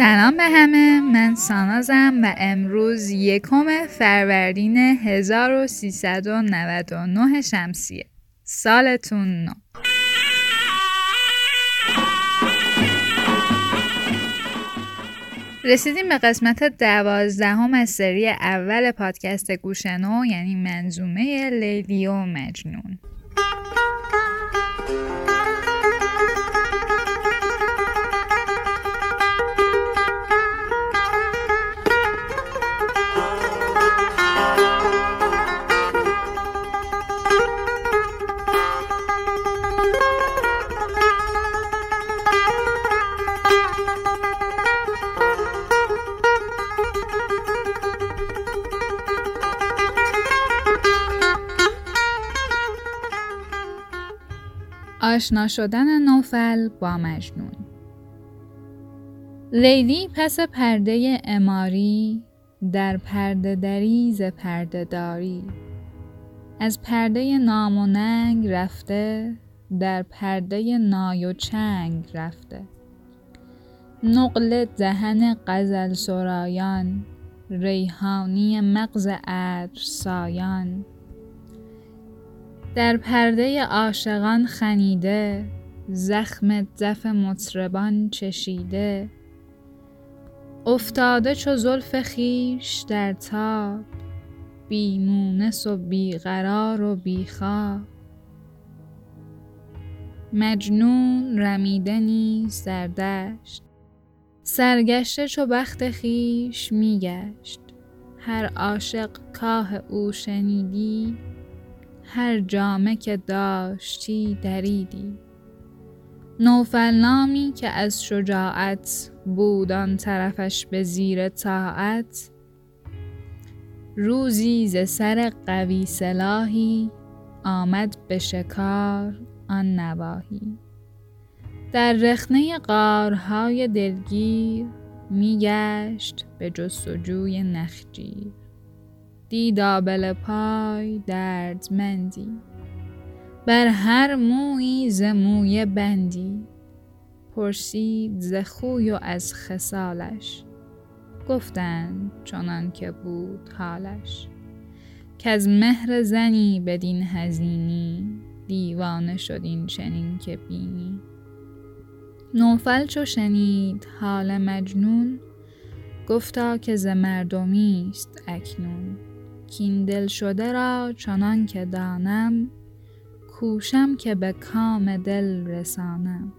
سلام به همه. من سانازم و امروز یکم فروردین 1399 شمسیه. سالتون نو. رسیدیم به قسمت دوازدهم از سری اول پادکست گوشنو یعنی منظومه لیلی و مجنون. آشنا شدن نوفل با مجنون. لیلی پس پرده اماری در پرده دریز پرده داری. از پرده نام و ننگ رفته در پرده نای و چنگ رفته. نقل دهن قزل سرایان ریحانی مغز عطر سایان. در پرده عاشقان خنیده زخم دف مطربان چشیده. افتاده چو زلف خیش در تاب بی مونس و بیقرار و بیخواب. مجنون رمیده نیز در دشت سرگشته چو بخت خیش میگشت. هر عاشق کاه او شنیدی هر جامه که داشتی دریدی. نوفل نامی که از شجاعت بود آن طرفش به زیر طاعت. روزی ز سر قوی سلاحی آمد به شکار آن نواهی در رخنه قارهای دلگیر میگشت به جستجوی نخجیر. دید آبل پای دردمندی. بر هر مویی ز موی بندی. پرسید ز خوی و از خصالش. گفتند چنان که بود حالش. از مهر زنی بدین هزینی دیوانه شد این چنین که بینی. نوفل چو شنید حال مجنون گفتا که ز مردمی است اکنون. کین دل شده را چنان که دانم کوشم که به کام دل رسانم.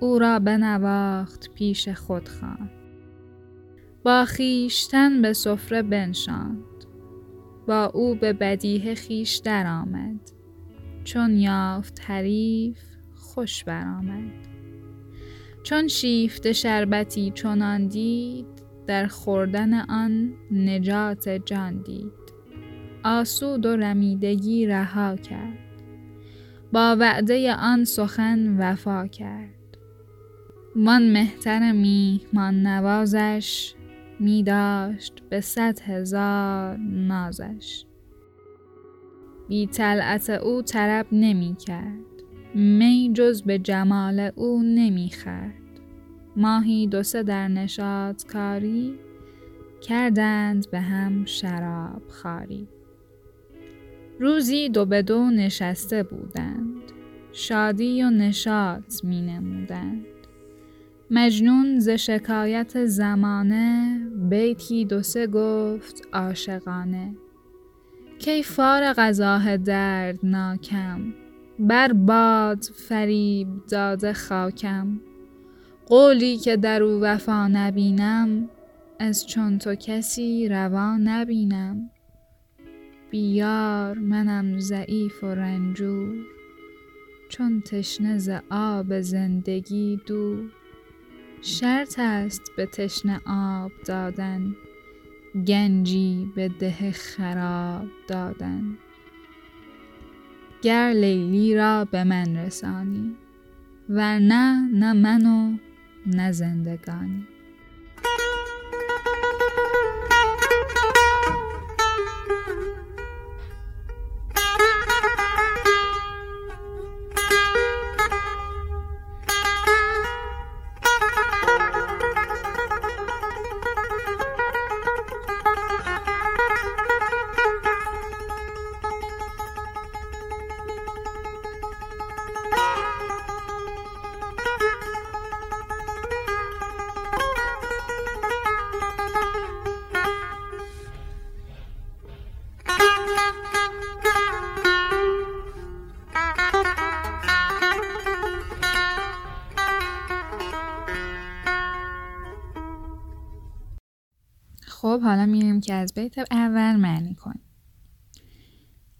او را بنواخت پیش خود خواند. با خیشتن به سفره بنشاند. با او به بدیه خیش درآمد. چون یافت حریف خوش برآمد. چون شیفته شربتی چنان دید در خوردن آن نجات جان دید. آسود و رمیدگی رها کرد. با وعده آن سخن وفا کرد. من مهتر میهمان نوازش می داشت به صد هزار نازش. بی طلعت او طرب نمی کرد می جز به جمال او نمی خرد ماهی دو سه در نشاط کاری کردند به هم شراب خاری روزی دو به دو نشسته بودند. شادی و نشاط می نمودند مجنون ز شکایت زمانه بیتی دو سه گفت عاشقانه. کی فارغ از آه دردناکم. بر باد فریب داده خاکم. قولی که در او وفا نبینم از چون تو کسی روا نبینم. بیار منم ضعیف و رنجور چون تشنه ز آب زندگی دور. شرط است به تشنه آب دادن گنجی به ده خراب دادن. گر لیلی را به من رسانی ورنه نه منو نه زندگانی حالا میریم که از بیت اول معنی کنیم.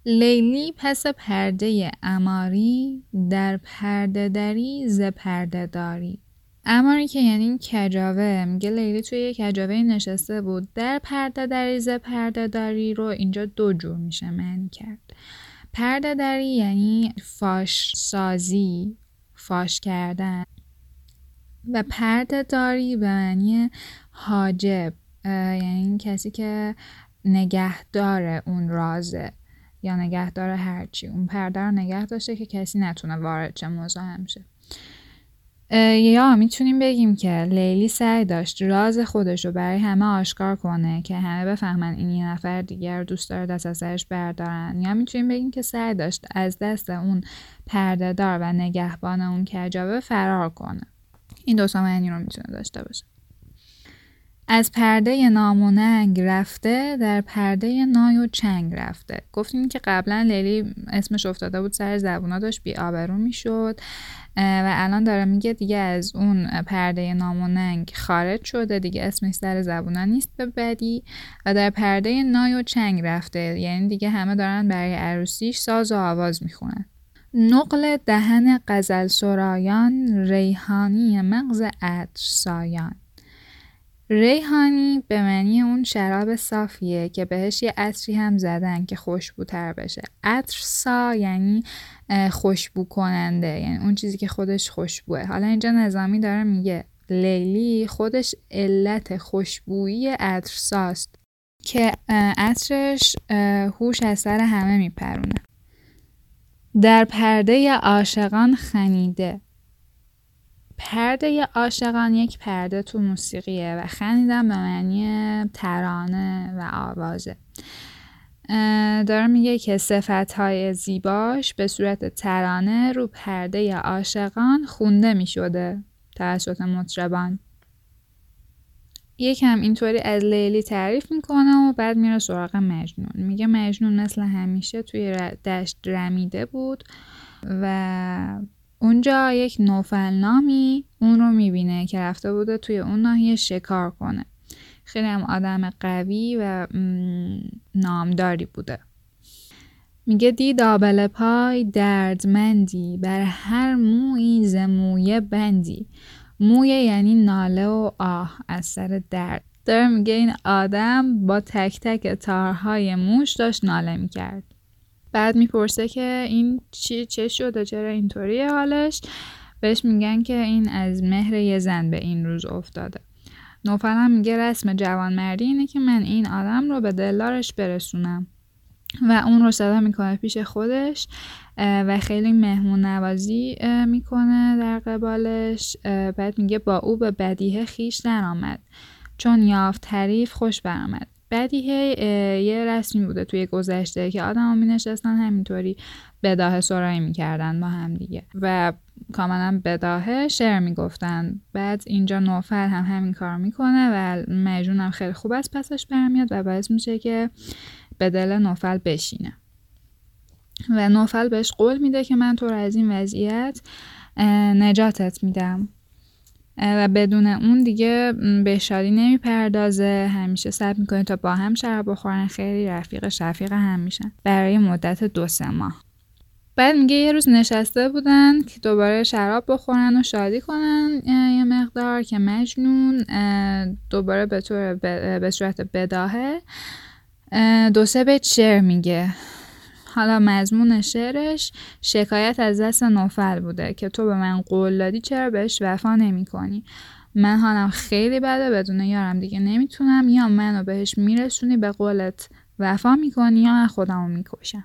لیلی پس پرده اماری در پرده دری ز پرده داری. اماری که یعنی کجاوه. میگه لیلی توی یک کجاوه نشسته بود. در پرده دری ز پرده داری رو اینجا دو جور میشه معنی کرد. پرده دری یعنی فاش سازی فاش کردن. و پرده داری به معنی حاجب. یعنی کسی که نگهدار اون رازه یا نگهدار هرچی. اون پرده رو نگه داشته که کسی نتونه وارد چه مزاحم شه. یا می‌تونیم بگیم که لیلی سعی داشت راز خودش رو برای همه آشکار کنه که همه بفهمن این یه نفر دیگر دوست داره دست از سرش بردارن. یا می‌تونیم بگیم که سعی داشت از دست اون پرده دار و نگهبان اون کجابه فرار کنه. این دو معنی رو می‌تونه داشته باشه. از پرده ناموننگ رفته در پرده نای و چنگ رفته. گفتیم که قبلا لیلی اسمش افتاده بود سر زبونا داشت بی آبرو می‌شد و الان داره میگه دیگه از اون پرده ناموننگ خارج شده دیگه اسمش سر زبونا نیست به بدی. و در پرده نای و چنگ رفته یعنی دیگه همه دارن برای عروسیش ساز و آواز می‌خونن. نقل دهن قزل سرایان ریحانی مغز عطر سایان. ریحانی به معنی اون شراب صافیه که بهش یه عطری هم زدن که خوشبوتر بشه. عطر سا یعنی خوشبو کننده یعنی اون چیزی که خودش خوشبوه. حالا اینجا نظامی داره میگه لیلی خودش علت خوشبویی عطر ساست که عطرش هوش از سر همه میپرونه. در پرده عاشقان خنیده. پرده عاشقان یک پرده تو موسیقیه و خندیدن به معنی ترانه و آوازه. داره میگه که صفت های زیباش به صورت ترانه رو پرده عاشقان خونده می شده توسط مطربان. یکم اینطوری از لیلی تعریف می‌کنه و بعد میره سراغ مجنون. میگه مجنون مثل همیشه توی دشت رمیده بود و اونجا یک نوفلنامی اون رو می‌بینه که رفته بوده توی اون ناحیه شکار کنه. خیلی هم آدم قوی و نامداری بوده. میگه دید آبل پای دردمندی بر هر موی زمویه بندی. موی یعنی ناله و آه از سر درد. داره میگه این آدم با تک تک تارهای موش داشت ناله می‌کرد. بعد می‌پرسه که این چی چه شده؟ چرا اینطوریه حالش؟ بهش میگن که این از مهر یه زن به این روز افتاده. نوفل هم میگه رسم جوانمردی اینه که من این آدم رو به دلارش برسونم. و اون رو صدا می‌کنه پیش خودش و خیلی مهمون نوازی می‌کنه در قبالش. بعد میگه با او به بدیه خیش درآمد. چون یافت تعریف خوش برآمد. بدیهه یه رسمی بوده توی گذشته که آدم ها می نشستن همینطوری بداه سرایی می‌کردن با هم دیگه. و کاملا بداهه شعر می‌گفتن. بعد اینجا نوفل هم همین کار می‌کنه و مجنون هم خیلی خوب از پسش برمیاد و باعث میشه که به دل نوفل بشینه. و نوفل بهش قول میده که من تو رو از این وضعیت نجاتت میدم. و بدون اون دیگه به شادی نمی‌پردازه. همیشه سب می‌کنه تا با هم شراب بخورن. خیلی رفیق شفیق هم میشن. برای مدت دو سه ماه. بعد میگه یه روز نشسته بودن که دوباره شراب بخورن و شادی کنن یه مقدار که مجنون دوباره به طور به صورت بداهه. دو سه بیت شعر میگه. حالا مضمون شعرش شکایت از دست نوفل بوده که تو به من قول دادی چرا بهش وفا نمی کنی من حالم خیلی بده بدون یارم دیگه نمی‌تونم. یا منو بهش میرسونی به قولت وفا می‌کنی یا خودمو می‌کشم.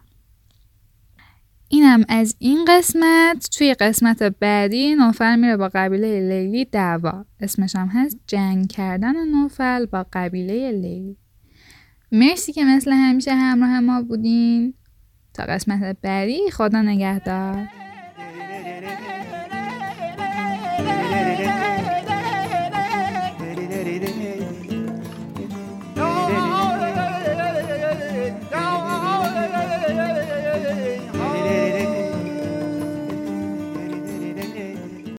اینم از این قسمت. توی قسمت بعدی نوفل میره با قبیله لیلی دعوا. اسمش هم هست جنگ کردن نوفل با قبیله لیلی. مرسی که مثل همیشه همراه ما بودین. تا قسمت بعدی خدا نگهدار.